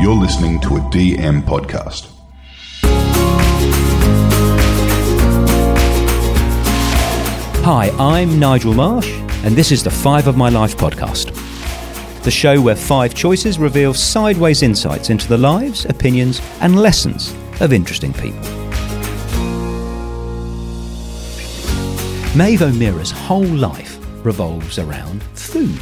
You're listening to a DM podcast. Hi, I'm Nigel Marsh, and this is the Five of My Life podcast. The show where five choices reveal sideways insights into the lives, opinions, and lessons of interesting people. Maeve O'Meara's whole life revolves around food.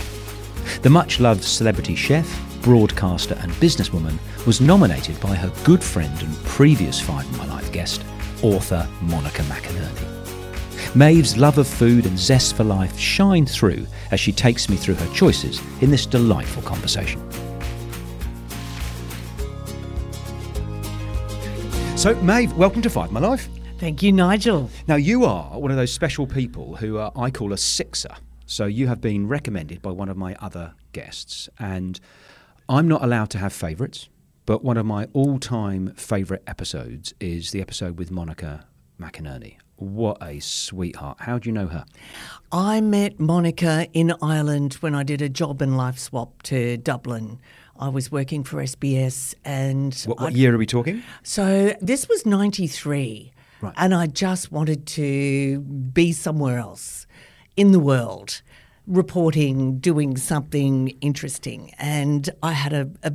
The much loved celebrity chef, broadcaster, and businesswoman was nominated by her good friend and previous Five My Life guest, author Monica McInerney. Maeve's love of food and zest for life shine through as she takes me through her choices in this delightful conversation. So, Maeve, welcome to Five My Life. Thank you, Nigel. Now, you are one of those special people who uh, I call a sixer. So, you have been recommended by one of my other guests, and I'm not allowed to have favourites, but one of my all time favourite episodes is the episode with Monica McInerney. What a sweetheart. How do you know her? I met Monica in Ireland when I did a job and life swap to Dublin. I was working for SBS and. What, what year are we talking? So this was 93. Right. And I just wanted to be somewhere else in the world, reporting, doing something interesting. And I had a, a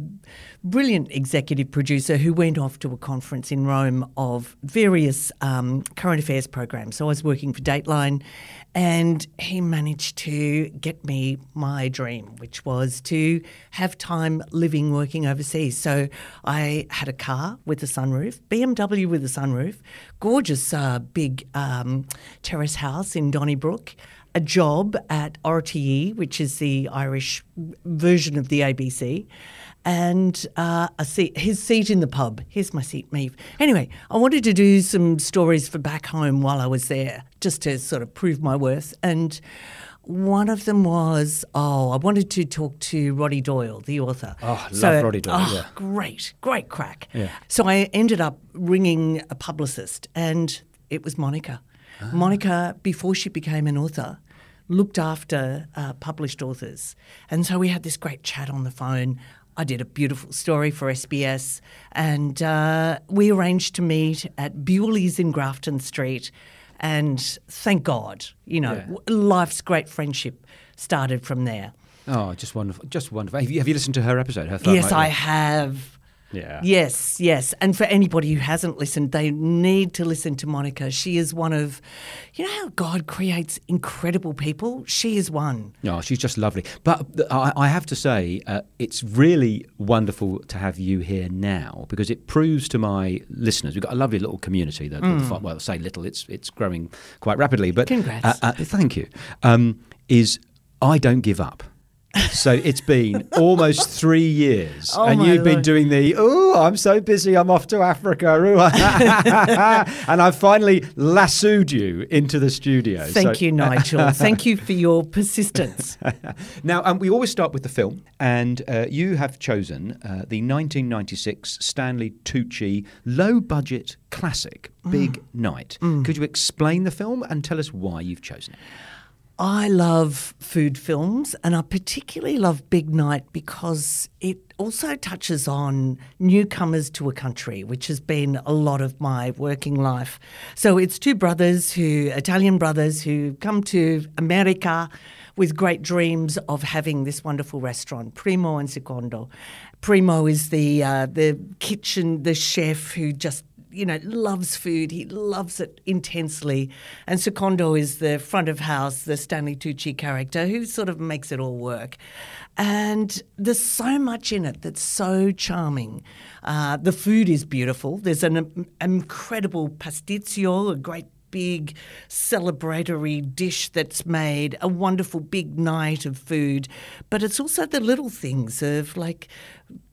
brilliant executive producer who went off to a conference in Rome of various um, current affairs programs. So I was working for Dateline, and he managed to get me my dream, which was to have time living, working overseas. So I had a car with a sunroof, BMW with a sunroof, gorgeous uh, big um, terrace house in Donnybrook, a job at RTE, which is the Irish version of the ABC and uh, a seat, his seat in the pub. Here's my seat, Maeve. Anyway, I wanted to do some stories for back home while I was there, just to sort of prove my worth. And one of them was, oh, I wanted to talk to Roddy Doyle, the author. Oh, love Roddy Doyle, oh, yeah. Great, great crack. Yeah. So I ended up ringing a publicist, and it was Monica. Ah. Monica, before she became an author, looked after uh, published authors. And so we had this great chat on the phone. I did a beautiful story for SBS, and uh, we arranged to meet at Bewley's in Grafton Street. And thank God, you know, Yeah. life's great friendship started from there. Oh, just wonderful. Just wonderful. Have you, have you listened to her episode? Her yes, I have. Yeah. Yes, yes. And for anybody who hasn't listened, they need to listen to Monica. She is one of, you know how God creates incredible people? She is one. No, she's just lovely. But I, I have to say, uh, it's really wonderful to have you here now because it proves to my listeners we've got a lovely little community. That, that- well, say little, it's it's growing quite rapidly. But Congrats. Uh, uh, thank you. Um, is I don't give up. So it's been almost three years, Oh, and you've been doing the oh, I'm so busy, I'm off to Africa, ooh." and I've finally lassoed you into the studio. Thank So- you, Nigel. Thank you for your persistence. now, um, we always start with the film, and uh, you have chosen uh, the 1996 Stanley Tucci low budget classic, Big Night. Could you explain the film and tell us why you've chosen it? I love food films and I particularly love Big Night because it also touches on newcomers to a country, which has been a lot of my working life. So it's two brothers who, Italian brothers, who come to America with great dreams of having this wonderful restaurant, Primo and Secondo. Primo is the uh, the kitchen, the chef who just you know, loves food. He loves it intensely. And Secondo is the front of house, the Stanley Tucci character who sort of makes it all work. And there's so much in it that's so charming. Uh, the food is beautiful. There's an um, incredible pasticcio, a great big celebratory dish that's made, a wonderful big night of food. But it's also the little things of like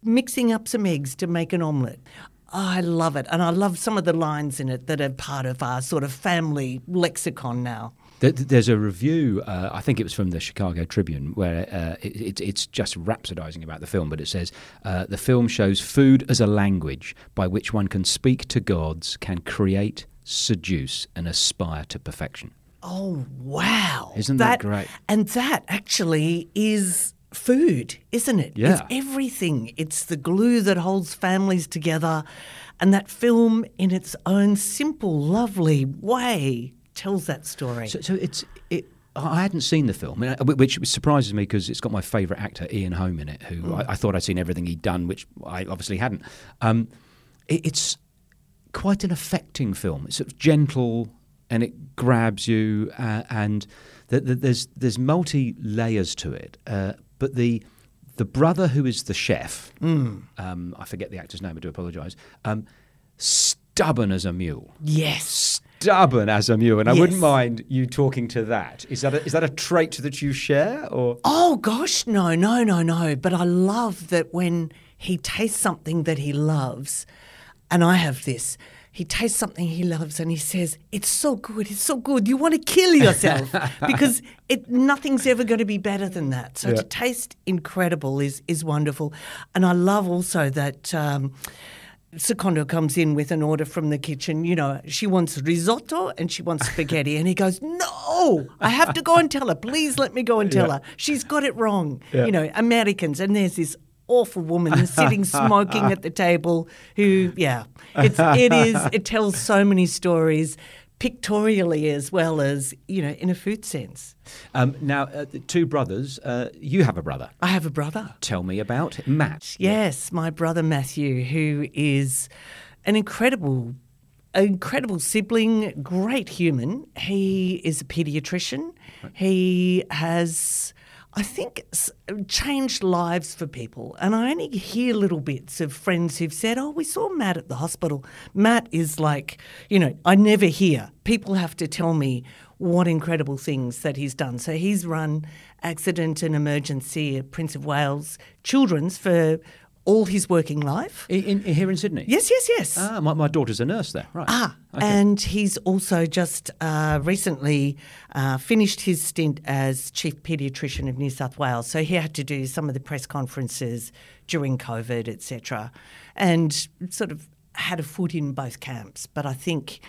mixing up some eggs to make an omelette. I love it. And I love some of the lines in it that are part of our sort of family lexicon now. Th- th- There's a review, uh, I think it was from the Chicago Tribune, where uh, it, it, it's just rhapsodizing about the film, but it says uh, the film shows food as a language by which one can speak to gods, can create, seduce, and aspire to perfection. Oh, wow. Isn't that great? And that actually is food, isn't it? Yeah. It's everything. It's the glue that holds families together. And that film, in its own simple, lovely way, tells that story. So, so it's it. I hadn't seen the film, uh, which surprises me because it's got my favourite actor Ian Holm in it, who Mm. I, I thought I'd seen everything he'd done, which I obviously hadn't. Um, it, it's quite an affecting film. It's sort of gentle and it grabs you, uh, and th- th- there's there's multi layers to it. Uh, but the the brother who is the chef, Mm. um, I forget the actor's name. I do apologise. Um, stubborn as a mule yes. stubborn as a mule, and I wouldn't mind you talking to that. Is that a, is that a trait that you share, or Oh gosh, no, no, no, no. But I love that when he tastes something that he loves, and I have this. He tastes something he loves and he says, "It's so good, it's so good. You want to kill yourself because it nothing's ever going to be better than that." So Yeah. to taste incredible is is wonderful, and I love also that. Um, Secondo comes in with an order from the kitchen. You know, she wants risotto and she wants spaghetti. and he goes, No, I have to go and tell her. Please let me go and tell her. She's got it wrong. You know, Americans. And there's this awful woman sitting smoking at the table who, yeah, it's, it is, it tells so many stories pictorially as well as, you know, in a food sense. um, now uh, the two brothers? Uh, you have a brother. I have a brother. Tell me about Matt. Yes, my brother Matthew, who is an incredible, incredible sibling, great human. He is a paediatrician. He has, I think, changed lives for people. And I only hear little bits of friends who've said, "Oh, we saw Matt at the hospital." Matt is like, you know, I never hear. People have to tell me what incredible things that he's done. So he's run accident and emergency at Prince of Wales Children's for all his working life. In, in, here in Sydney. Yes, yes, yes. Ah, my, my daughter's a nurse there. Right. Ah, Okay. and he's also just uh, recently uh, finished his stint as chief paediatrician of New South Wales. So he had to do some of the press conferences during COVID, etc., and sort of had a foot in both camps. But I think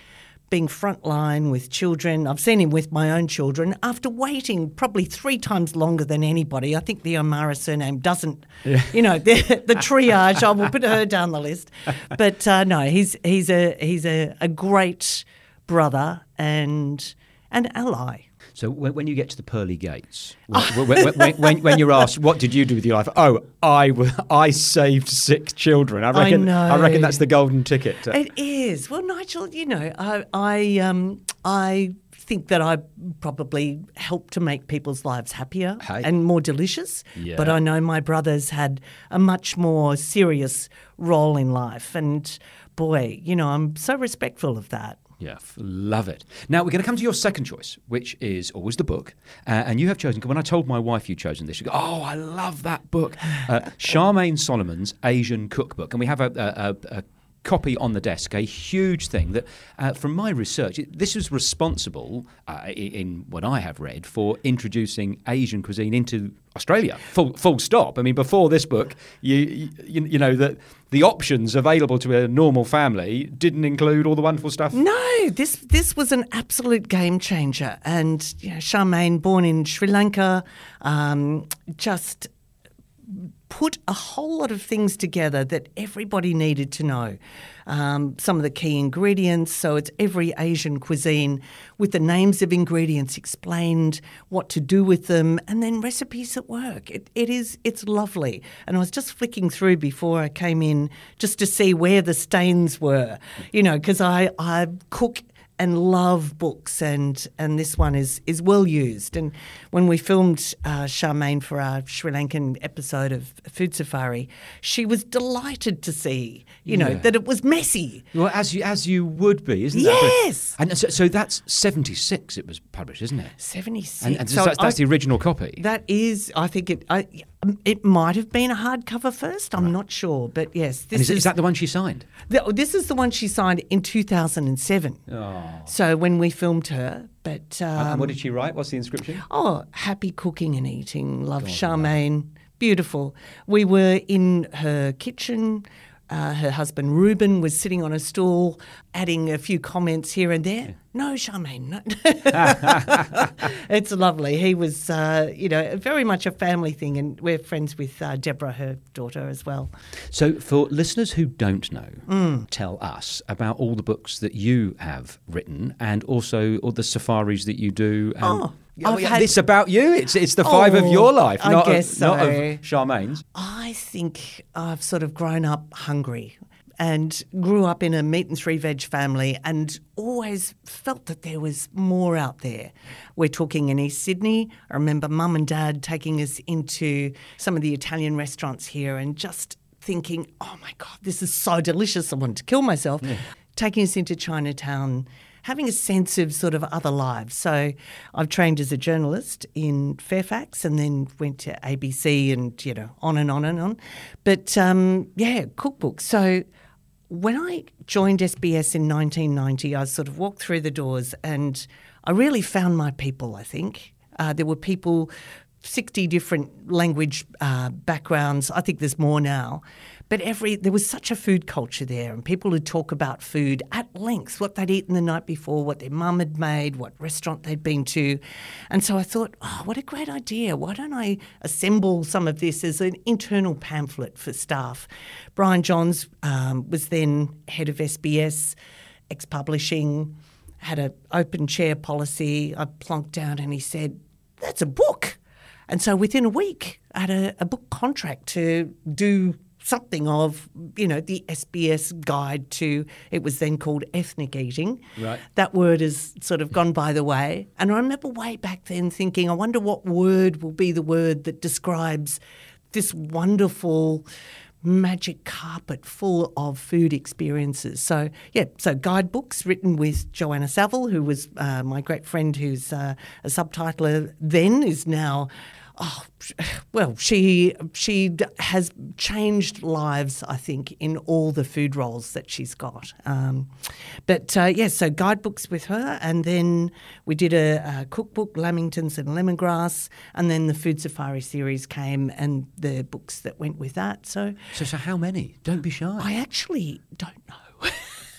being frontline with children, I've seen him with my own children after waiting probably three times longer than anybody. I think the O'Meara surname doesn't, you know, the, the triage. I will put her down the list. But uh, no, he's he's a he's a, a great brother and an ally. So when, when you get to the pearly gates, when, when, when, you're asked, "What did you do with your life?" Oh, I I saved six children. I reckon. know. reckon that's the golden ticket. It is. Well, Nigel, you know, I I um I think that I probably helped to make people's lives happier Hey. and more delicious. Yeah. But I know my brothers had a much more serious role in life and boy, you know, I'm so respectful of that. Yeah, f- love it. Now we're going to come to your second choice, which is always the book, uh, and you have chosen. When I told my wife you'd chosen this, she go, "Oh, I love that book, uh, Charmaine Solomon's Asian Cookbook," and we have a, a, a, a copy on the desk, a huge thing that, uh, from my research, this was responsible uh, in what I have read for introducing Asian cuisine into Australia. Full, full stop. I mean, before this book, you you, you know that the options available to a normal family didn't include all the wonderful stuff. No, this this was an absolute game changer. And you know, Charmaine, born in Sri Lanka, um, just put a whole lot of things together that everybody needed to know. Um, some of the key ingredients, so it's every Asian cuisine with the names of ingredients explained, what to do with them, and then recipes that work. It, it is it's lovely. And I was just flicking through before I came in just to see where the stains were, you know, because I I cook and love books, and and this one is is well used. And when we filmed uh, Charmaine for our Sri Lankan episode of Food Safari, she was delighted to see, you know, Yeah. that it was messy. Well, as you as you would be, isn't that? Yes. And so, so that's seventy six. It was published, isn't it? Seventy six. And, and so that's, that's the original copy. That is, I think it. I, it might have been a hardcover first. I'm not sure, but yes, this and is, is that the one she signed? The, this is the one she signed in 2007. Oh. So when we filmed her, but um, and what did she write? What's the inscription? oh, happy cooking and eating. Love Charmaine. Beautiful. We were in her kitchen uh, her husband Reuben was sitting on a stool, adding a few comments here and there. No, Charmaine, no. it's lovely. He was, uh, you know, very much a family thing, and we're friends with uh, Deborah, her daughter, as well. So, for listeners who don't know, tell us about all the books that you have written and also all the safaris that you do. And, Oh, Oh, yeah, had- it's about you. It's it's the five of Oh, your life, I not, of, not of. Charmaine's. I think I've sort of grown up hungry and grew up in a meat and three veg family and always felt that there was more out there. We're talking in East Sydney. I remember mum and dad taking us into some of the Italian restaurants here and just thinking, oh my God, this is so delicious. I wanted to kill myself. Taking us into Chinatown having a sense of sort of other lives. So I've trained as a journalist in Fairfax and then went to ABC and, you know, on and on and on. But um, yeah, cookbooks. So when I joined SBS in 1990, I sort of walked through the doors and I really found my people, I think. Uh, there were people, 60 different language uh, backgrounds. I think there's more now. But every there was such a food culture there, and people would talk about food at length, what they'd eaten the night before, what their mum had made, what restaurant they'd been to, and so I thought, oh, what a great idea! Why don't I assemble some of this as an internal pamphlet for staff? Brian Johns um, was then head of SBS, ex-publishing, had an open chair policy. I plonked down, and he said, "That's a book." And so within a week, I had a, a book contract to do something of, you know, the SBS guide to, it was then called ethnic eating. Right. That word has sort of gone by the way. And I remember way back then thinking, I wonder what word will be the word that describes this wonderful magic carpet full of food experiences. So, yeah, so guidebooks written with Joanna Savill, who was uh, my great friend who's uh, a subtitler then, is now. Oh, well, she she has changed lives, I think, in all the food roles that she's got. Um, but uh, yes, so guidebooks with her, and then we did a, a cookbook, Lamingtons and Lemongrass, and then the Food Safari series came, and the books that went with that. So So, so how many? Don't be shy. I actually don't know.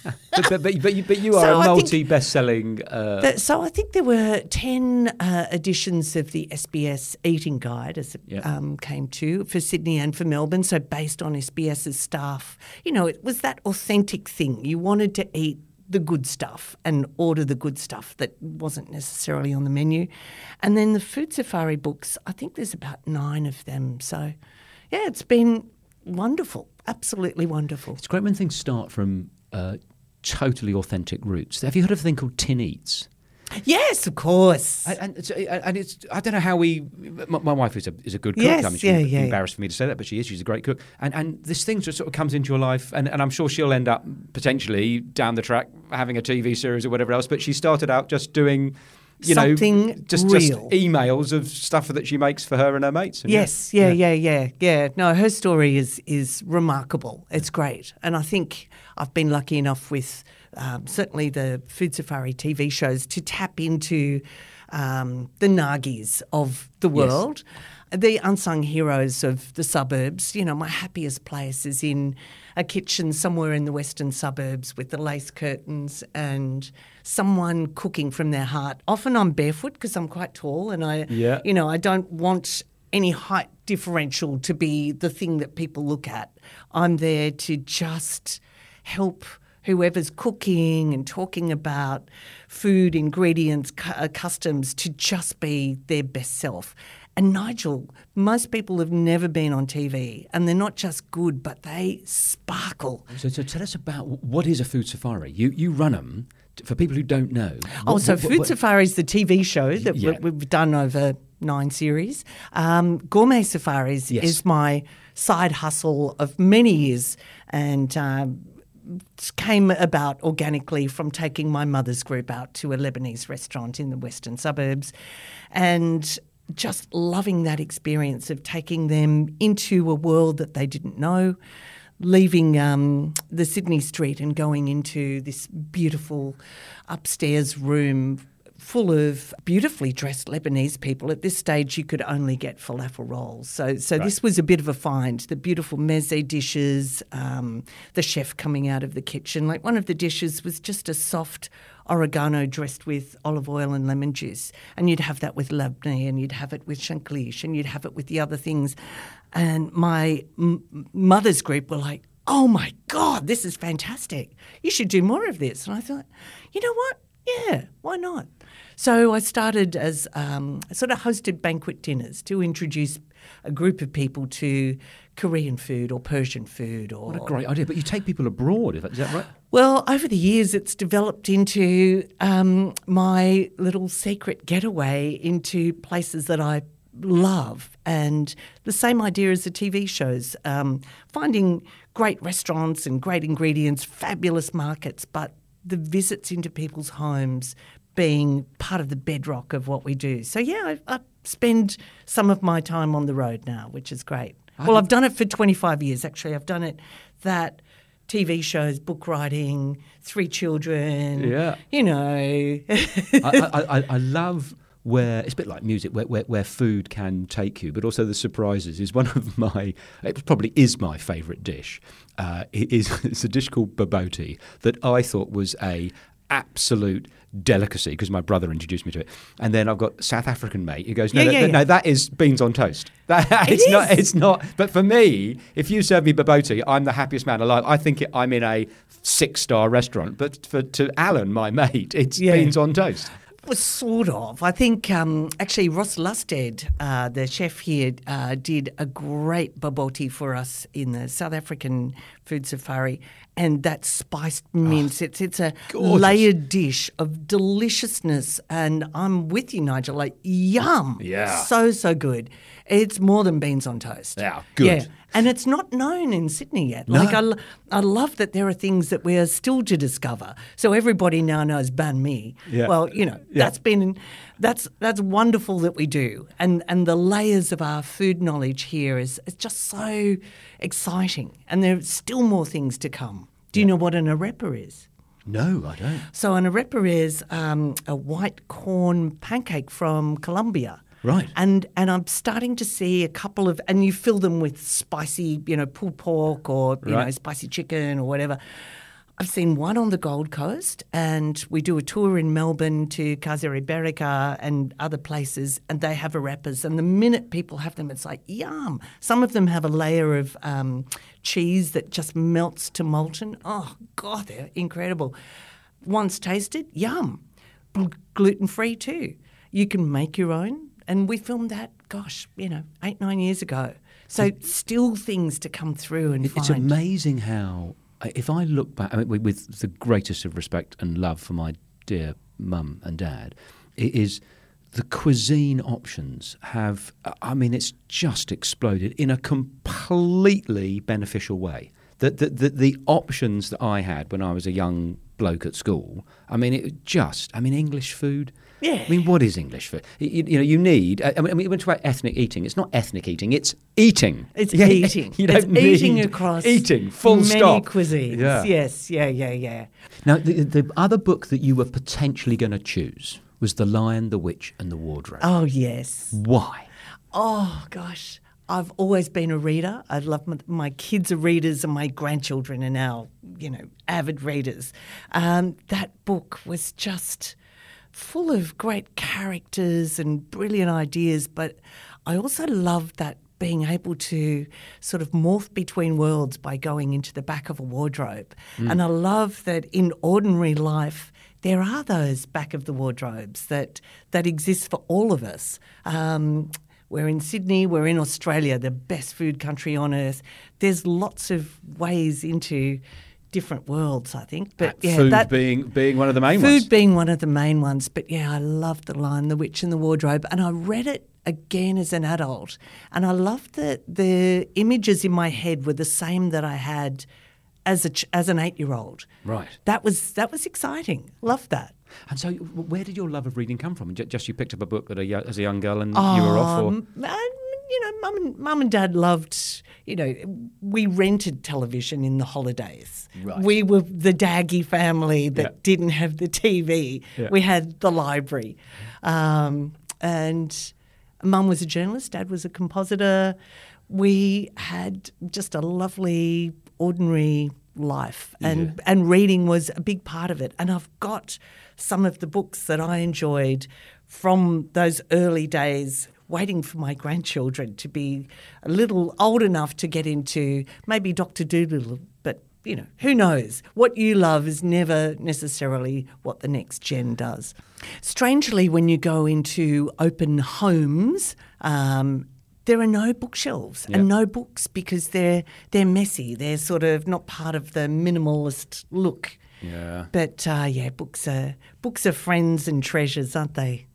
but, but, but, but, you, but you are So a multi best-selling. Uh, But- so I think there were 10 uh, editions of the SBS Eating Guide as it Yeah. um, came to for Sydney and for Melbourne. So based on SBS's staff, you know, it was that authentic thing. You wanted to eat the good stuff and order the good stuff that wasn't necessarily on the menu. And then the Food Safari books, I think there's about nine of them. So yeah, it's been wonderful, absolutely wonderful. it's great when things start from uh, totally authentic roots. Have you heard of a thing called Tin Eats? Yes, of course. And, and, it's, and it's I don't know how we. My, my wife is a is a good cook. Yes, I mean, she's yeah, yeah. embarrassed for me to say that, but she is. She's a great cook. And and this thing just sort of comes into your life, and, and I'm sure she'll end up potentially down the track having a TV series or whatever else. But she started out just doing. You Something know, just, just emails of stuff that she makes for her and her mates. And Yes, yeah, yeah, yeah, yeah. No, her story is is remarkable. It's great, and I think I've been lucky enough with um, certainly the Food Safari TV shows to tap into um, the Nagis of the world, the unsung heroes of the suburbs. You know, my happiest place is in a kitchen somewhere in the western suburbs with the lace curtains and someone cooking from their heart. Often I'm barefoot because I'm quite tall and I, Yeah. you know, I don't want any height differential to be the thing that people look at. I'm there to just help whoever's cooking and talking about food, ingredients, cu- uh, customs to just be their best self. And Nigel, most people have never been on TV and they're not just good, but they sparkle. So, so tell us about what is a food safari. You you run them for people who don't know. Oh, so what- Food what- Safari is the TV show that Yeah. we've done over nine series. Um, Gourmet Safaris Yes. is my side hustle of many years and um, came about organically from taking my mother's group out to a Lebanese restaurant in the western suburbs and just loving that experience of taking them into a world that they didn't know leaving um, the Sydney street and going into this beautiful upstairs room full of beautifully dressed Lebanese people. At this stage, you could only get falafel rolls. So, so this was a bit of a find. The beautiful meze dishes, um, the chef coming out of the kitchen. Like one of the dishes was just a soft oregano dressed with olive oil and lemon juice. And you'd have that with labneh and you'd have it with shanklish and you'd have it with the other things. And my m- mother's group were like, oh my God, this is fantastic. You should do more of this. And I thought, you know what? Yeah, why not? So I started as um, sort of hosted banquet dinners to introduce a group of people to Korean food or Persian food or What a great idea. But you take people abroad, is that, is that right? well, over the years, it's developed into um, my little secret getaway into places that I love. And the same idea as the TV shows um, finding great restaurants and great ingredients, fabulous markets, but the visits into people's homes being part of the bedrock of what we do. So, yeah, I, I spend some of my time on the road now, which is great. Well, I've done it for 25 years, actually. I've done it that. TV shows, book writing, three children. Yeah. You know. I, I, I, I love where it's a bit like music, where, where, where food can take you, but also the surprises is one of my. It probably is my favourite dish. Uh, it is it's a dish called bobotie that I thought was a absolute delicacy because my brother introduced me to it. And then I've got South African mate who goes, no, Yeah, no, yeah, no, yeah. no, that is beans on toast. That, It it's not. It's not. But for me, if you serve me bobotie, I'm the happiest man alive. I think it, I'm in a six star restaurant. But for to Alan, my mate, it's beans on toast. Was sort of. I think um, actually Ross Lusted, uh, the chef here, uh, did a great bobotie for us in the South African food safari, and that spiced mince. it's it's a gorgeous. layered dish of deliciousness, and I'm with you, Nigel. Like yum, Yeah. so so good. It's more than beans on toast. Yeah, good. Yeah. And it's not known in Sydney yet. No. Like I love that there are things that we are still to discover. So everybody now knows banh mi. Yeah. Well, you know Yeah. that's been that's that's wonderful that we do, and and the layers of our food knowledge here is is just so exciting, and there's still more things to come. Do you know what an arepa is? No, I don't. So an arepa is um, a white corn pancake from Colombia. Right. And and I'm starting to see a couple of and you fill them with spicy, you know, pulled pork or you know, spicy chicken or whatever. I've seen one on the Gold Coast and we do a tour in Melbourne to Casa Iberica and other places and they have arepas and the minute people have them it's like yum. Some of them have a layer of um, cheese that just melts to molten. Oh god, they're incredible. Once tasted, yum. Gluten free too. You can make your own and we filmed that gosh, you know, 8 9 years ago. So still things to come through and It- It's amazing how, if I look back, I mean, with- with the greatest of respect and love for my dear mum and dad, it is the cuisine options have, I mean, it's just exploded in a completely beneficial way. The, the, the, the options that I had when I was a young bloke at school, I mean, it just, I mean, English food. Yeah. I mean, what is English food? You, you know, you need. I mean, I mean, when we talk about ethnic eating, it's not ethnic eating; it's eating. It's Yeah, eating. You it's eating across eating. Full stop. many stop. cuisines. Yeah. Yes, yeah, yeah, yeah. Now, the, the other book that you were potentially going to choose was *The Lion, the Witch, and the Wardrobe*. Oh yes. Why? Oh gosh, I've always been a reader. I love my, my kids are readers, and my grandchildren are now, you know, avid readers. Um, that book was just full of great characters and brilliant ideas, but I also loved that being able to sort of morph between worlds by going into the back of a wardrobe. And I love that in ordinary life, there are those back of the wardrobes that, that exist for all of us. Um, we're in Sydney, we're in Australia, the best food country on earth. There's lots of ways into different worlds, I think. But yeah, food that, being being one of the main Food ones. being one of the main ones, but yeah, I loved The Lion the Witch, in the Wardrobe, and I read it again as an adult, and I loved that the images in my head were the same that I had as a ch- as an eight year old. Right. That was that was exciting. Loved that. And so, where did your love of reading come from? Just you picked up a book at a, as a young girl and you were off, or Um, you know, mum and mum and dad loved you know, we rented television in the holidays. Right. We were the Daggy family that Yeah. didn't have the TV. Yeah. We had the library. Um, and mum was a journalist, dad was a compositor. We had just a lovely, ordinary life, and, and reading was a big part of it. And I've got some of the books that I enjoyed from those early days. Waiting for my grandchildren to be a little old enough to get into maybe Dr. Dolittle, but you know, who knows? What you love is never necessarily what the next gen does. Strangely, when you go into open homes, um, there are no bookshelves Yeah. and no books because they're they're messy. They're sort of not part of the minimalist look. Yeah. But uh, yeah, books are books are friends and treasures, aren't they?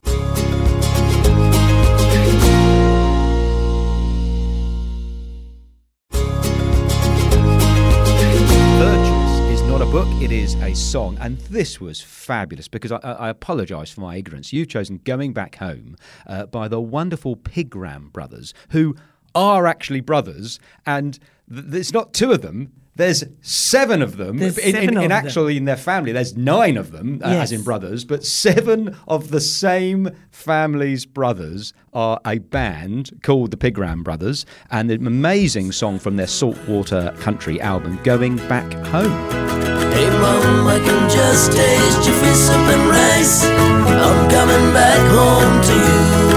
Is a song. And this was fabulous because I, I, apologise for my ignorance. You've chosen Going Back Home uh, by the wonderful Pigram brothers, who are actually brothers. And th- it's not two of them. There's seven of them. There's in, seven in, of in them. actually in their family, there's nine of them, uh, as in brothers, but seven of the same family's brothers are a band called the Pigram Brothers, and an amazing song from their Saltwater Country album, Going Back Home. Hey mom, I can just taste your fish soup and rice. I'm coming back home to you.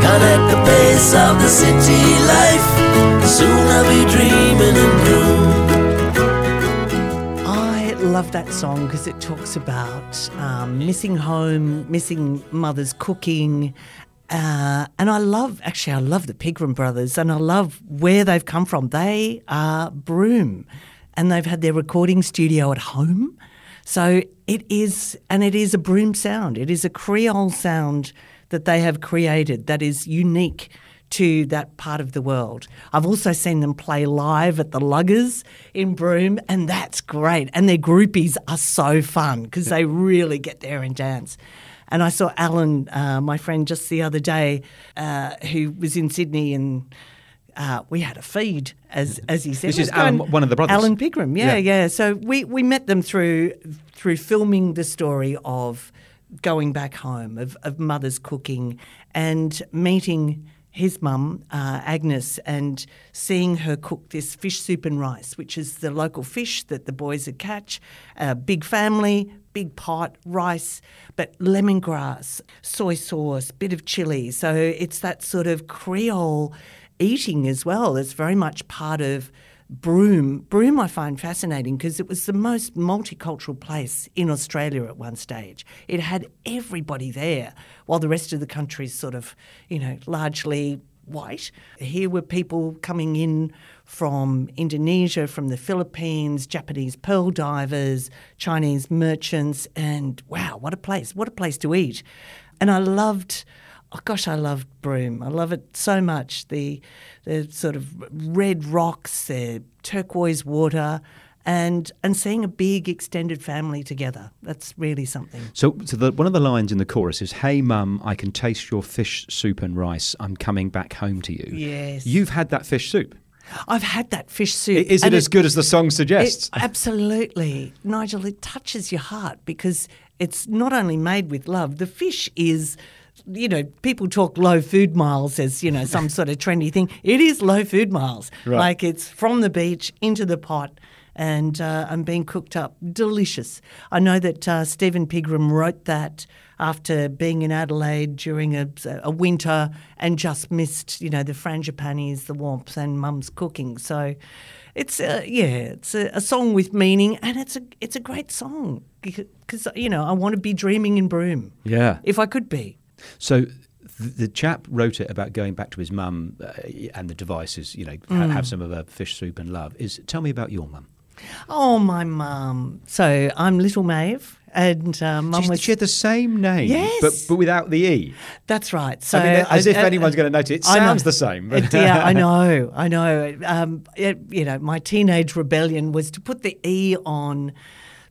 Can't the pace of the city life. Soon I'll be dreaming. I love that song because it talks about um, missing home, missing mother's cooking. Uh, and I love, actually, I love the Pigram brothers and I love where they've come from. They are Broome and they've had their recording studio at home. So it is, and it is a Broome sound. It is a Creole sound that they have created that is unique to that part of the world. I've also seen them play live at the Luggers in Broome, and that's great. And their groupies are so fun because they really get there and dance. And I saw Alan, uh, my friend, just the other day, uh, who was in Sydney, and uh, we had a feed, as as he said. This is Alan, one of the brothers. Alan Pigram, Yeah. yeah, yeah. So we, we met them through through filming the story of going back home, of, of mother's cooking, and meeting his mum, uh, Agnes, and seeing her cook this fish soup and rice, which is the local fish that the boys would catch. A big family, big pot, rice, but lemongrass, soy sauce, bit of chili. So it's that sort of Creole eating as well. It's very much part of Broome. Broome I find fascinating because it was the most multicultural place in Australia at one stage. It had everybody there, while the rest of the country is sort of, you know, largely white. Here were people coming in from Indonesia, from the Philippines, Japanese pearl divers, Chinese merchants, and wow, what a place! What a place to eat. And I loved oh gosh, I love Broome. I love it so much. The the sort of red rocks, the turquoise water, and and seeing a big extended family together. That's really something. So, so the, one of the lines in the chorus is, "Hey, mum, I can taste your fish soup and rice. I'm coming back home to you." Yes. you've had that fish soup. I've had that fish soup. Is it as good as the song It, suggests? absolutely, Nigel. It touches your heart because it's not only made with love. The fish is, you know, people talk low food miles as you know some sort of trendy thing. It is low food miles. Right. Like it's from the beach into the pot. And, uh, and being cooked up, delicious. I know that uh, Stephen Pigram wrote that after being in Adelaide during a, a winter and just missed, you know, the frangipanis, the warmth, and Mum's cooking. So, it's a, yeah, it's a, a song with meaning, and it's a it's a great song because you know I want to be dreaming in Broome. Yeah. if I could be. So the chap wrote it about going back to his mum uh, and the devices, you know, ha- Mm. have some of her fish soup and love. Is tell me about your mum. Oh, my mum. So I'm Little Maeve, and uh, mum She, was. she had the same name, Yes. but but without the e. That's right. So I mean, as if uh, anyone's going to notice. It sounds the same. but- Uh, yeah, I know, I know. Um, it, you know, my teenage rebellion was to put the e on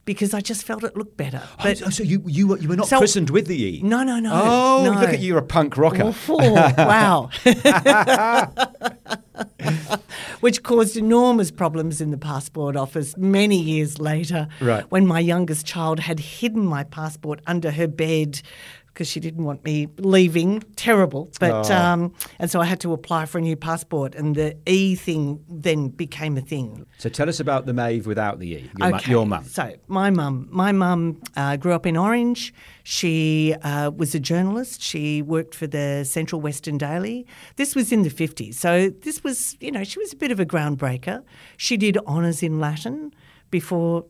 because I just felt it looked better. Oh, so you you were, you were not So- christened with the e. no, no, no. Oh, no. look at you! You're a punk rocker. Oh, wow. which caused enormous problems in the passport office many years later. Right. When my youngest child had hidden my passport under her bed because she didn't want me leaving. Terrible. But Oh. um, and so I had to apply for a new passport, and the E thing then became a thing. So tell us about the Maeve without the E. Your, mu- your mum. So my mum, my mum uh, grew up in Orange. She uh, was a journalist. She worked for the Central Western Daily. This was in the fifties, so this was, you know, she was a bit of a groundbreaker. She did honours in Latin before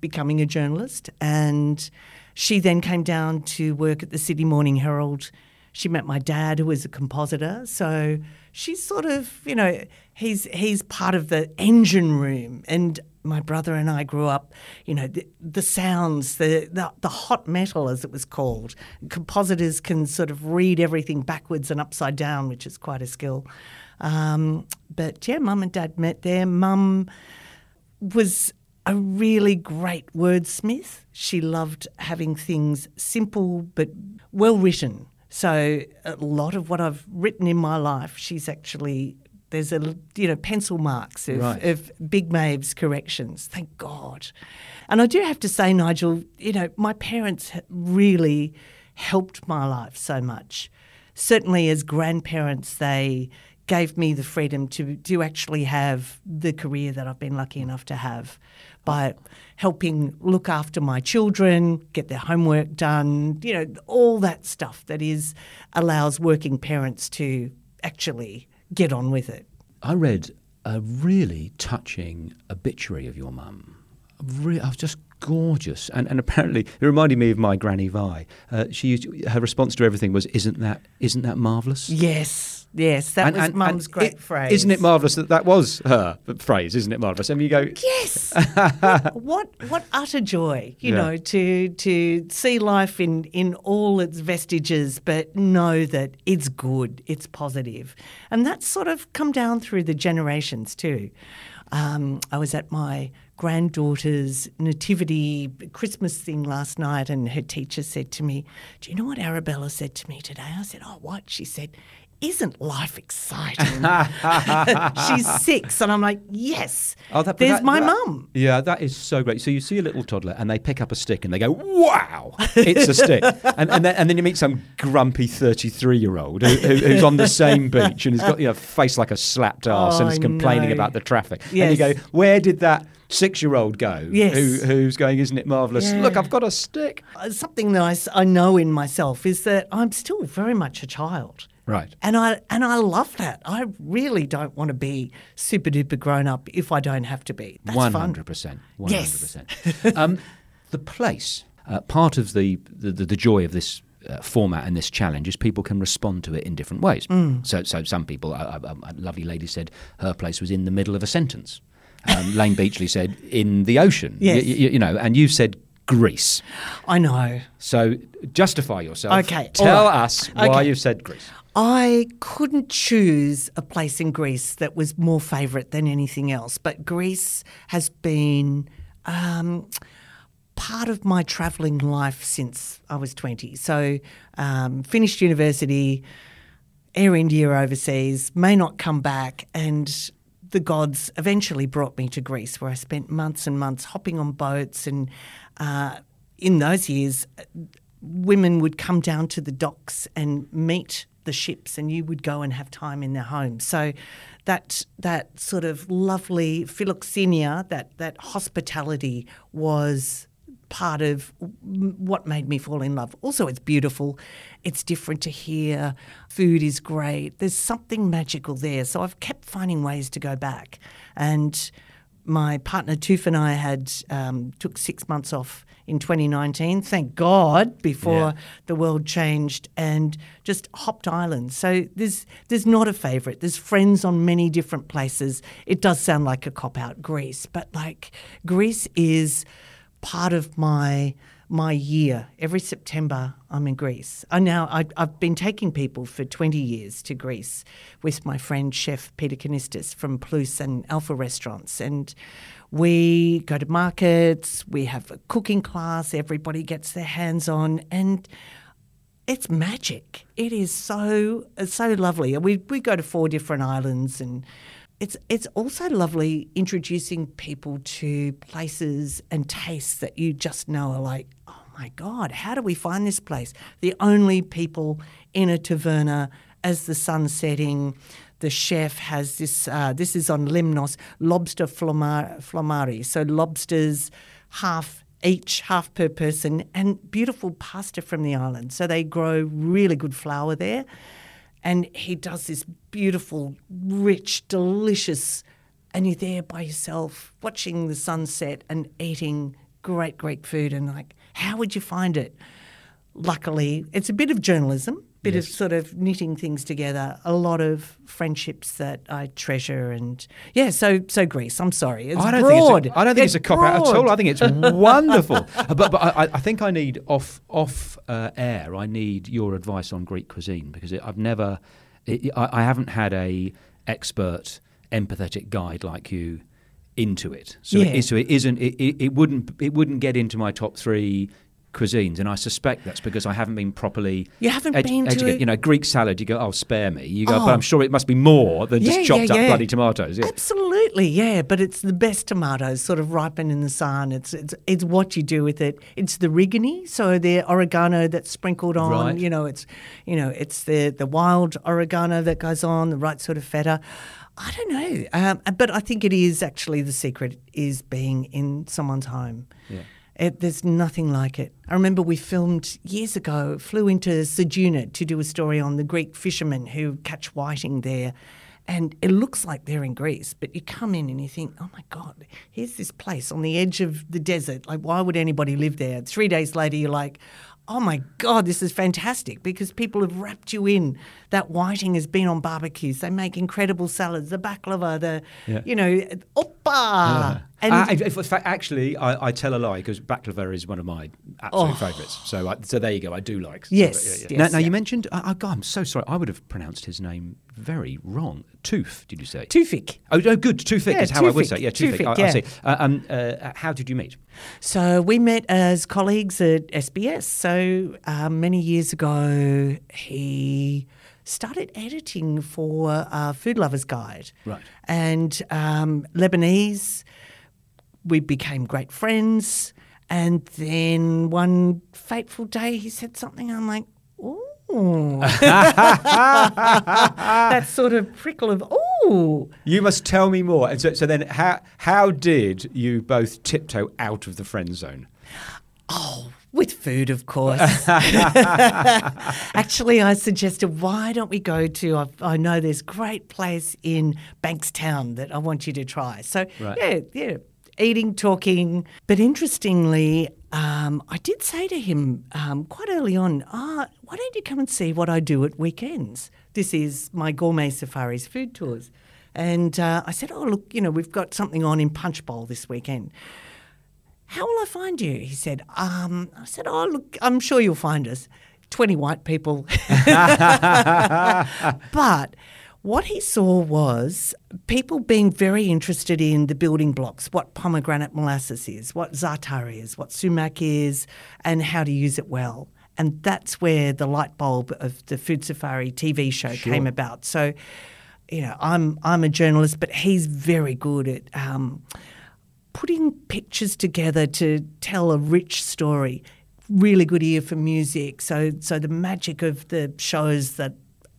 becoming a journalist, and she then came down to work at the Sydney Morning Herald. She met my dad, who was a compositor, so she's sort of, you know, he's he's part of the engine room, and my brother and I grew up, you know, the, the sounds, the, the the hot metal, as it was called. Compositors can sort of read everything backwards and upside down, which is quite a skill. Um, but yeah, mum and dad met there. Mum was a really great wordsmith. She loved having things simple but well written. So a lot of what I've written in my life, she's actually there's a you know pencil marks of, Right. of Big Maeve's corrections. Thank God. And I do have to say, Nigel, you know my parents really helped my life so much. Certainly, as grandparents, they gave me the freedom to to actually have the career that I've been lucky enough to have by helping look after my children, get their homework done, you know, all that stuff that is allows working parents to actually get on with it. I read a really touching obituary of your mum. Re- I was just gorgeous, and and apparently it reminded me of my granny Vi. Uh, she used her response to everything was, "Isn't that isn't that marvelous?" Yes, yes, that was mum's great it- phrase. Isn't it marvelous that that was her phrase? Isn't it marvelous? And you go, Yes. what what utter joy, you Yeah. know, to to see life in in all its vestiges, but know that it's good, it's positive. positive, and that's sort of come down through the generations too. Um, I was at my granddaughter's nativity Christmas thing last night, and her teacher said to me, "Do you know what Arabella said to me today?" I said, "Oh, what?" She said. Isn't life exciting? She's six, and I'm like, yes. Oh, that, there's that- my that- mum. Yeah, that is so great. So you see a little toddler and they pick up a stick and they go, wow, it's a stick. And, and, then, and then you meet some grumpy 33 year old who, who, who's on the same beach and has got you know, face like a slapped arse and Oh, is complaining about the traffic. And you go, where did that six year old go? Yes. Who, who's going, isn't it marvellous? Yeah. Look, I've got a stick. Uh, Something that I know in myself is that I'm still very much a child. Right. And I and I love that. I really don't want to be super duper grown up if I don't have to be. That's One fun. hundred percent. One Yes. hundred percent. Um, the place. Uh, part of the, the the joy of this. Uh, format and this challenge is people can respond to it in different ways. Mm. So, so some people, a, a, a lovely lady said her place was in the middle of a sentence. Um, Layne Beachley said in the ocean. Y- Yes. y- you know, and you said Greece. I know. So justify yourself. Okay, Tell right. us why Okay. you said Greece. I couldn't choose a place in Greece that was more favourite than anything else, but Greece has been um, part of my travelling life since I was 20. So, um, finished university, Air India overseas, may not come back, and the gods eventually brought me to Greece, where I spent months and months hopping on boats. And uh, in those years, women would come down to the docks and meet the ships, and you would go and have time in their homes. So that that sort of lovely philoxenia, that that hospitality was part of what made me fall in love. Also, it's beautiful. It's different to here. Food is great. There's something magical there. So I've kept finding ways to go back. And my partner Toof and I had um, took six months off in 2019. Thank God before Yeah. the world changed and just hopped islands. So there's there's not a favourite. There's friends on many different places. It does sound like a cop out Greece, but like Greece is part of my my year. Every September, I'm in Greece. I now I, I've been taking people for 20 years to Greece with my friend chef Peter Conistis from Plus and Alpha Restaurants, and we go to markets. We have a cooking class. Everybody gets their hands on, and it's magic. It is so so lovely. We we go to four different islands and it's it's also lovely introducing people to places and tastes that you just know are like, oh my god, how do we find this place? The only people in a taverna as the sun's setting. The chef has this. Uh, this is on Limnos lobster flomar- flomari. So lobsters, half each, half per person, and beautiful pasta from the island. So they grow really good flour there. And he does this beautiful, rich, delicious, and you're there by yourself watching the sunset and eating great Greek food. And like, how would you find it? Luckily, it's a bit of journalism, bit of sort of knitting things together, a lot of friendships that I treasure, and yeah. So, so Greece. I'm sorry, it's I don't broad. think it's a, I don't think it's, a cop out at all. I think it's wonderful. Uh, but but I, I think I need off off uh, air. I need your advice on Greek cuisine because it, I've never, it, I, I haven't had a expert, empathetic guide like you into it. So Yeah. it, so it isn't. It, it, it wouldn't. It wouldn't get into my top three cuisines, and I suspect that's because I haven't been properly. You haven't been to educated. You know, Greek salad. You go, oh, spare me. You go, Oh. but I'm sure it must be more than Yeah, just chopped yeah, up yeah. bloody tomatoes. Yeah. Absolutely, yeah. But it's the best tomatoes, sort of ripen in the sun. It's it's it's what you do with it. It's the rigani, so the oregano that's sprinkled on. Right. You know, it's you know, it's the the wild oregano that goes on, the right sort of feta. I don't know, um, but I think it is actually the secret is being in someone's home. Yeah. It, there's nothing like it. I remember we filmed years ago, flew into Ceduna to do a story on the Greek fishermen who catch whiting there. And it looks like they're in Greece, but you come in and you think, oh my God, here's this place on the edge of the desert. Like, why would anybody live there? Three days later, you're like, oh my God, this is fantastic because people have wrapped you in. That whiting has been on barbecues. They make incredible salads, the baklava, the, Yeah. you know, oppa. And Uh, in in fact, actually, I, I tell a lie because baklava is one of my absolute Oh. favourites. So, I, so there you go. I do like. Yes, Yeah, yes, now, now yeah. you mentioned. Uh, God, I'm so sorry. I would have pronounced his name very wrong. Tooth, did you say? Toufic. Oh, no, good. Toufic Yeah, is how I would say. it. Yeah, Toufic. Toufic, I, I yeah. see. Uh, um, uh, how did you meet? So we met as colleagues at SBS. So um, many years ago, he started editing for uh, Food Lovers Guide. Right. And um, Lebanese, we became great friends. And then one fateful day, he said something. I'm like, ooh. that sort of prickle of, ooh. You must tell me more. And so, so then, how how did you both tiptoe out of the friend zone? Oh, with food, of course. Actually, I suggested, why don't we go to? I, I know there's a great place in Bankstown that I want you to try. So, Right. yeah, yeah, eating, talking. But interestingly, um, I did say to him um, quite early on, ah, why don't you come and see what I do at weekends? This is my gourmet safaris food tours. And uh, I said, oh, look, you know, we've got something on in Punchbowl this weekend. How will I find you? He said, um, I said, oh, look, I'm sure you'll find us. 20 white people. but what he saw was people being very interested in the building blocks, what pomegranate molasses is, what za'atar is, what sumac is, and how to use it well. And that's where the light bulb of the Food Safari TV show came about. So, you know, I'm I'm a journalist, but he's very good at um, putting pictures together to tell a rich story. Really good ear for music. So so the magic of the shows that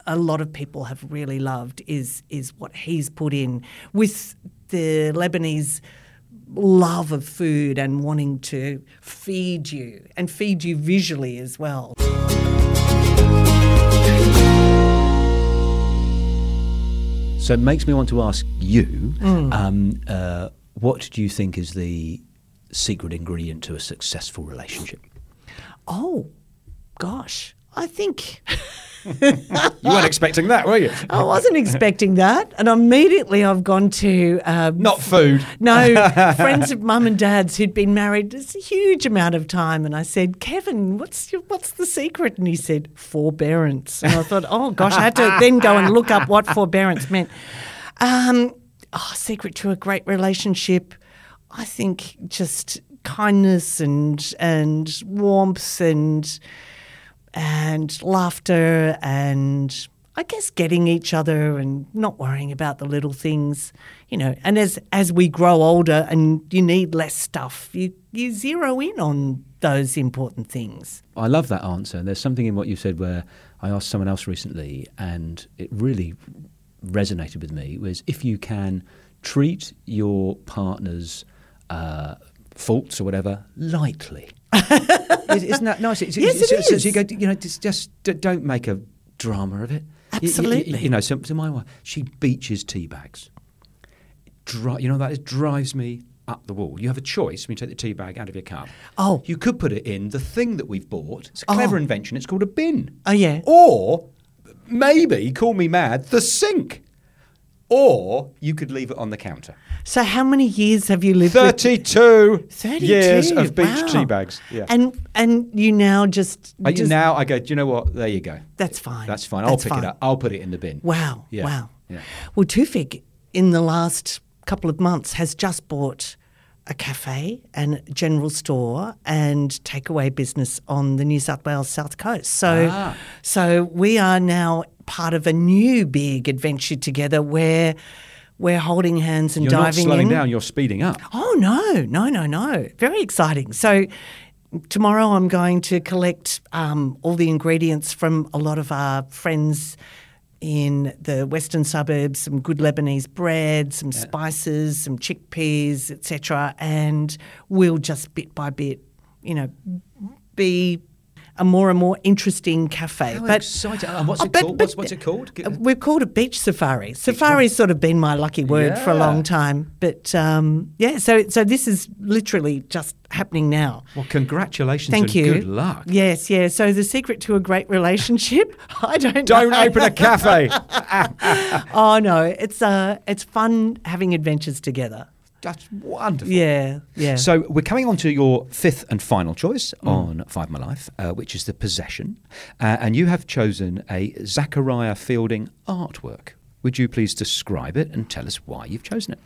a lot of people have really loved is is what he's put in with the Lebanese love of food and wanting to feed you and feed you visually as well. So it makes me want to ask you, Mm. um, uh, what do you think is the secret ingredient to a successful relationship? Oh, gosh. I think You weren't expecting that, were you? I wasn't expecting that, and immediately I've gone to um, Not food. no friends of mum and dad's who'd been married a huge amount of time, and I said, Kevin, what's your, what's the secret? And he said, forbearance. And I thought, oh gosh, I had to then go and look up what forbearance meant. Um, oh, secret to a great relationship, I think just kindness and and warmth and and laughter and I guess getting each other and not worrying about the little things, you know. And as as we grow older and you need less stuff, you you zero in on those important things. I love that answer. There's something in what you said where I asked someone else recently, and it really resonated with me. Was if you can treat your partner's uh, faults or whatever lightly. Is- Isn't that nice? It's, Yes, it's- it it's- is. You go, you know, just, just don't make a drama of it. You- you- You, Absolutely. you know, so, so my wife, she beaches tea bags. Dri- you know that it drives me up the wall. You have a choice when you take the tea bag out of your cup. Oh. you could put it in the thing that we've bought. It's a oh. clever Oh. invention. It's called a bin. Oh, yeah. Or maybe call me mad, the sink. Or you could leave it on the counter. So how many years have you lived 32, 32 years of beach wow. tea bags. Yeah. And and you now just, I- just- now I go, do you know what? There you go. That's fine. That's fine. I'll That's pick fine. it up. I'll put it in the bin. Wow. Yeah. Wow. Yeah. Well, Toufic in the last couple of months has just bought a cafe and general store and takeaway business on the New South Wales south coast. So, Ah. so we are now part of a new big adventure together where we're holding hands and You're not diving slowing in. down, you're speeding up. Oh no, no, no, no! Very exciting. So tomorrow I'm going to collect um, all the ingredients from a lot of our friends in the western suburbs, some good Lebanese bread, some spices, some chickpeas, etc. And we'll just bit by bit, you know, be a more and more interesting cafe. How exciting. And what's Oh, it but- called? but- What's, what's it called? uh, We've called it beach safari. Safari's sort of been my lucky word for a long time, but um, yeah. So so this is literally just happening now. Well, congratulations Thank and you. good luck. Yes, yeah. So the secret to a great relationship, I don't Don't know. open a cafe. Oh no, it's uh, it's fun having adventures together. That's wonderful. Yeah, yeah. So we're coming on to your fifth and final choice Mm. on Five My Life, uh, which is the possession, uh, and you have chosen a Zaachariaha Fielding artwork. Would you please describe it and tell us why you've chosen it?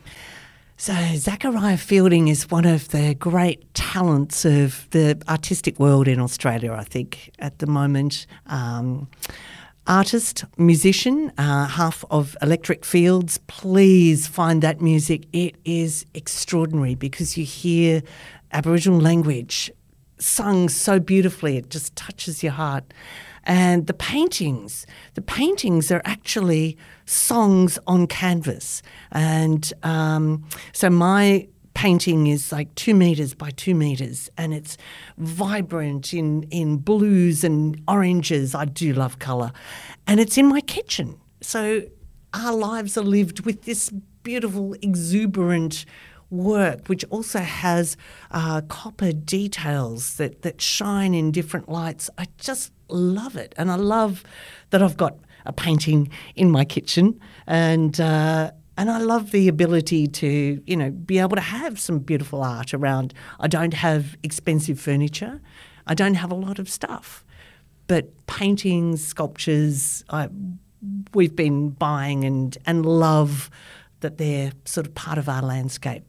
So, Zaachariaha Fielding is one of the great talents of the artistic world in Australia, I think, at the moment. Um, artist, musician, uh, half of Electric Fields. Please find that music. It is extraordinary because you hear Aboriginal language sung so beautifully, it just touches your heart. And the paintings, the paintings are actually songs on canvas. And um, so my painting is like two meters by two meters and it's vibrant in, in blues and oranges. I do love colour. And it's in my kitchen. So our lives are lived with this beautiful, exuberant work, which also has uh, copper details that, that shine in different lights. I just love it. And I love that I've got a painting in my kitchen and uh, and I love the ability to, you know, be able to have some beautiful art around. I don't have expensive furniture. I don't have a lot of stuff. But paintings, sculptures, I, we've been buying and, and love that they're sort of part of our landscape.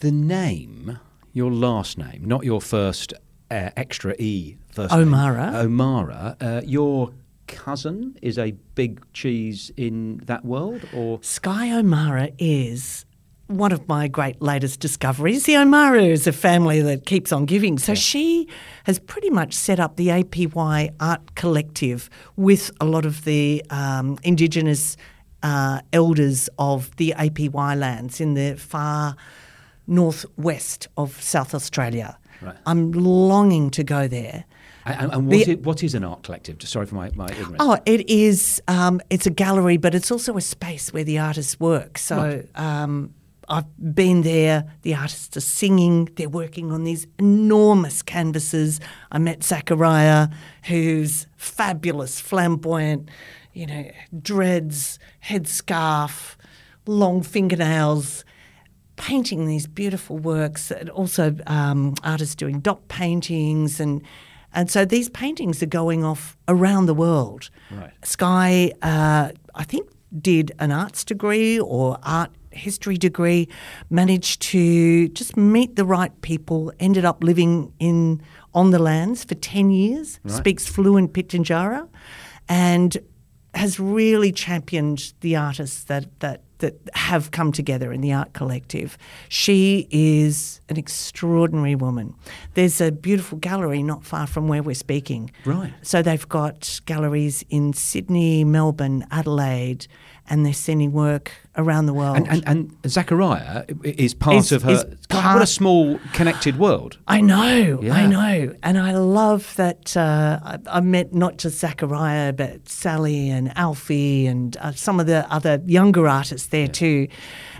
The name, your last name, not your first uh, extra E first O'Meara. name. O'Meara. Uh, your cousin is a big cheese in that world, or Skye O'Meara is one of my great latest discoveries. The O'Meara is a family that keeps on giving. So she has pretty much set up the APY Art Collective with a lot of the um, Indigenous uh, elders of the APY lands in the far northwest of South Australia. Right. I'm longing to go there. And, and what, The- is, what is an art collective? Just Sorry for my, my ignorance. Oh, it is. Um, it's a gallery, but it's also a space where the artists work. So um, I've been there. The artists are singing. They're working on these enormous canvases. I met Zaachariaha, who's fabulous, flamboyant. You know, dreads, headscarf, long fingernails painting these beautiful works and also um, artists doing dot paintings and and so these paintings are going off around the world. Right. Skye, uh, I think, did an arts degree or art history degree, managed to just meet the right people, ended up living in on the lands for ten years, speaks fluent Pitjantjatjara, and has really championed the artists that that that have come together in the art collective. She is an extraordinary woman. There's a beautiful gallery not far from where we're speaking. Right. So they've got galleries in Sydney, Melbourne, Adelaide, and they're sending work around the world. And, and, and Zaachariaha is part Is- of her. God, what a small connected world. I know, Yeah. I know. And I love that uh, I, I met not just Zaachariaha, but Sally and Alfie and uh, some of the other younger artists there too.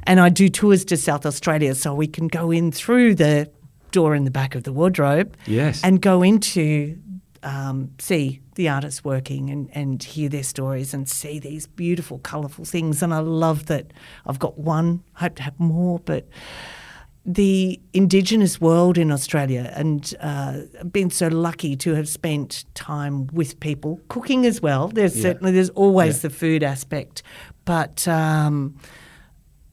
And I do tours to South Australia so we can go in through the door in the back of the wardrobe Yes. and go into um, see the artists working and, and hear their stories and see these beautiful, colourful things. And I love that I've got one, hope to have more, but the Indigenous world in Australia and uh, been so lucky to have spent time with people, cooking as well. There's certainly, there's always Yeah. the food aspect, but um,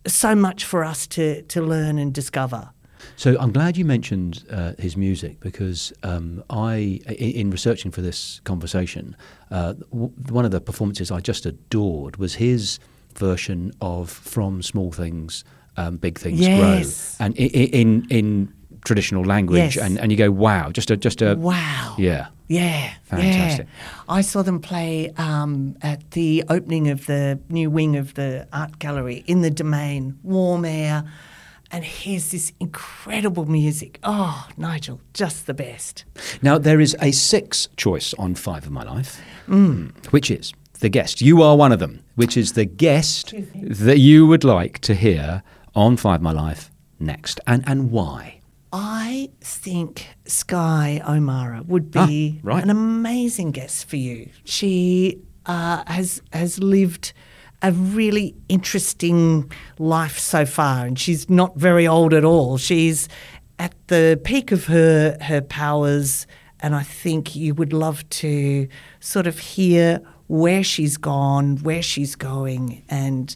so much for us to, to learn and discover. So I'm glad you mentioned uh, his music because um, I, i- in researching for this conversation, uh, w- one of the performances I just adored was his version of "From Small Things, um, Big Things Yes. Grow," and i- i- in in traditional language, Yes. and, and you go, "Wow!" Just a just a Wow. yeah. Yeah, Fantastic. Yeah. I saw them play um, at the opening of the new wing of the art gallery in the Domain, warm air, and here's this incredible music. Oh, Nigel, just the best. Now, there is a sixth choice on Five of My Life, which is the guest. You are one of them, which is the guest that you would like to hear on Five of My Life next. And, and why? I think Skye O'Meara would be Ah, right. an amazing guest for you. She uh, has has lived a really interesting life so far, and she's not very old at all. She's at the peak of her her powers, and I think you would love to sort of hear where she's gone, where she's going, and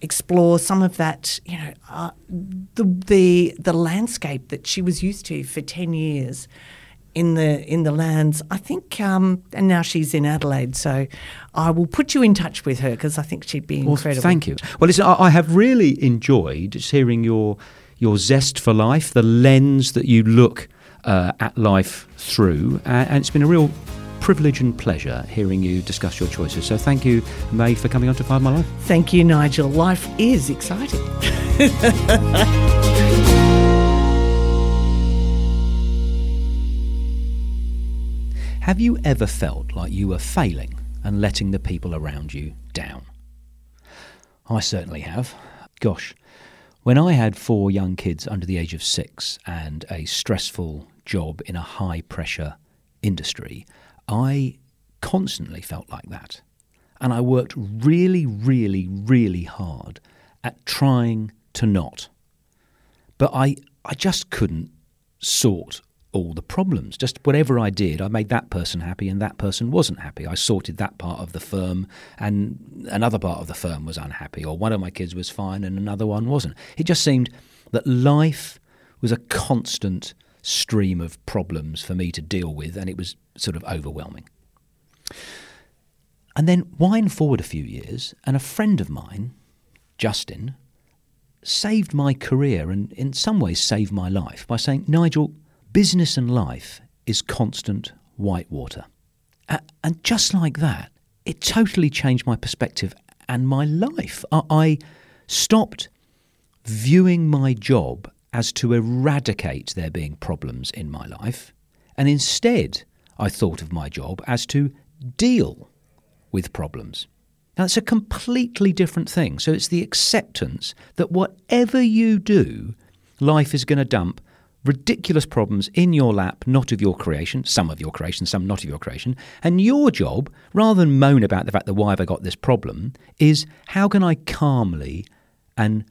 explore some of that, you know, uh, the the the landscape that she was used to for ten years in the in the lands. I think, um, and now she's in Adelaide, so I will put you in touch with her because I think she'd be Well, incredible. thank you. Well, listen, I, I have really enjoyed just hearing your your zest for life, the lens that you look uh, at life through, and, and it's been a real privilege and pleasure hearing you discuss your choices. So, thank you, May, for coming on to Find My Life. Thank you, Nigel. Life is exciting. Have you ever felt like you were failing and letting the people around you down? I certainly have. Gosh, when I had four young kids under the age of six and a stressful job in a high pressure industry, I constantly felt like that. And I worked really, really, really hard at trying to not. But I, I just couldn't sort all the problems. Just whatever I did, I made that person happy and that person wasn't happy. I sorted that part of the firm and another part of the firm was unhappy, or one of my kids was fine and another one wasn't. It just seemed that life was a constant stream of problems for me to deal with, and it was sort of overwhelming. And then wind forward a few years, and a friend of mine, Justin, saved my career and in some ways saved my life by saying, Nigel, business and life is constant whitewater. And just like that, it totally changed my perspective and my life. I- stopped viewing my job as to eradicate there being problems in my life, and instead I thought of my job as to deal with problems. Now, a completely different thing. So, it's the acceptance that whatever you do, life is going to dump ridiculous problems in your lap, not of your creation, some of your creation, some not of your creation. And your job, rather than moan about the fact that why have I got this problem, is how can I calmly and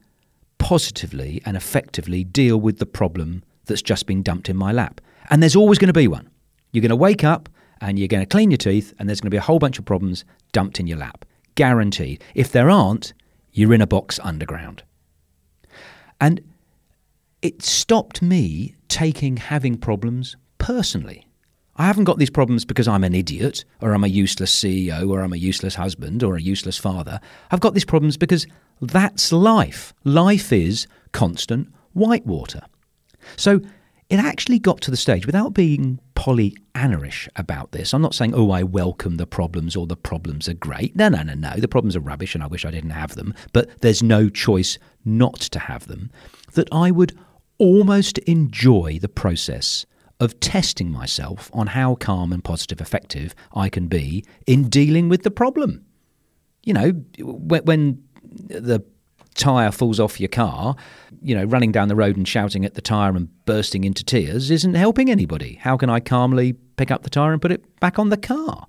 positively and effectively deal with the problem that's just been dumped in my lap. And there's always going to be one. You're going to wake up and you're going to clean your teeth, and there's going to be a whole bunch of problems dumped in your lap. Guaranteed. If there aren't, you're in a box underground. And it stopped me taking having problems personally. I haven't got these problems because I'm an idiot, or I'm a useless CEO, or I'm a useless husband, or a useless father. I've got these problems because that's life. Life is constant whitewater. So it actually got to the stage without being Pollyannaish about this. I'm not saying, oh, I welcome the problems or the problems are great. No, no, no, no. The problems are rubbish and I wish I didn't have them, but there's no choice not to have them. That I would almost enjoy the process of testing myself on how calm and positive effective I can be in dealing with the problem. You know, when, the tyre falls off your car, you know, running down the road and shouting at the tyre and bursting into tears isn't helping anybody. How can I calmly pick up the tyre and put it back on the car?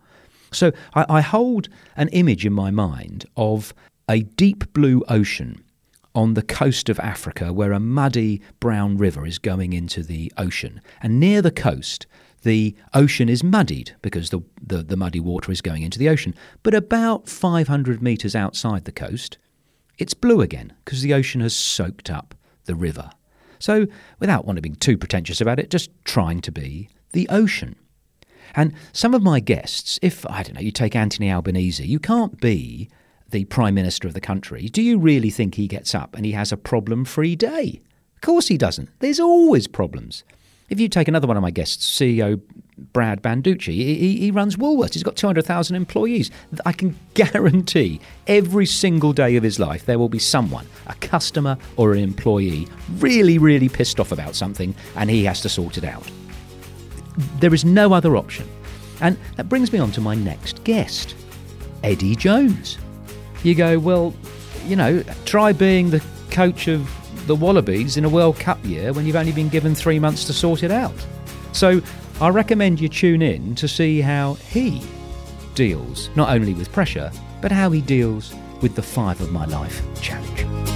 So I, I hold an image in my mind of a deep blue ocean on the coast of Africa where a muddy brown river is going into the ocean. And near the coast, the ocean is muddied because the, the, the, muddy water is going into the ocean. But about 500 metres outside the coast, it's blue again because the ocean has soaked up the river. So, without wanting to be too pretentious about it, just trying to be the ocean. And some of my guests, if, I don't know, you take Anthony Albanese, you can't be the Prime Minister of the country, do you really think he gets up and he has a problem free day? Of course he doesn't. There's always problems. If you take another one of my guests, CEO Brad Banducci, he, he runs Woolworths. He's got 200,000 employees. I can guarantee every single day of his life there will be someone, a customer or an employee, really, really pissed off about something and he has to sort it out. There is no other option. And that brings me on to my next guest, Eddie Jones you go, well, you know, try being the coach of the Wallabies in a World Cup year when you've only been given three months to sort it out. So I recommend you tune in to see how he deals not only with pressure, but how he deals with the Five of My Life challenge.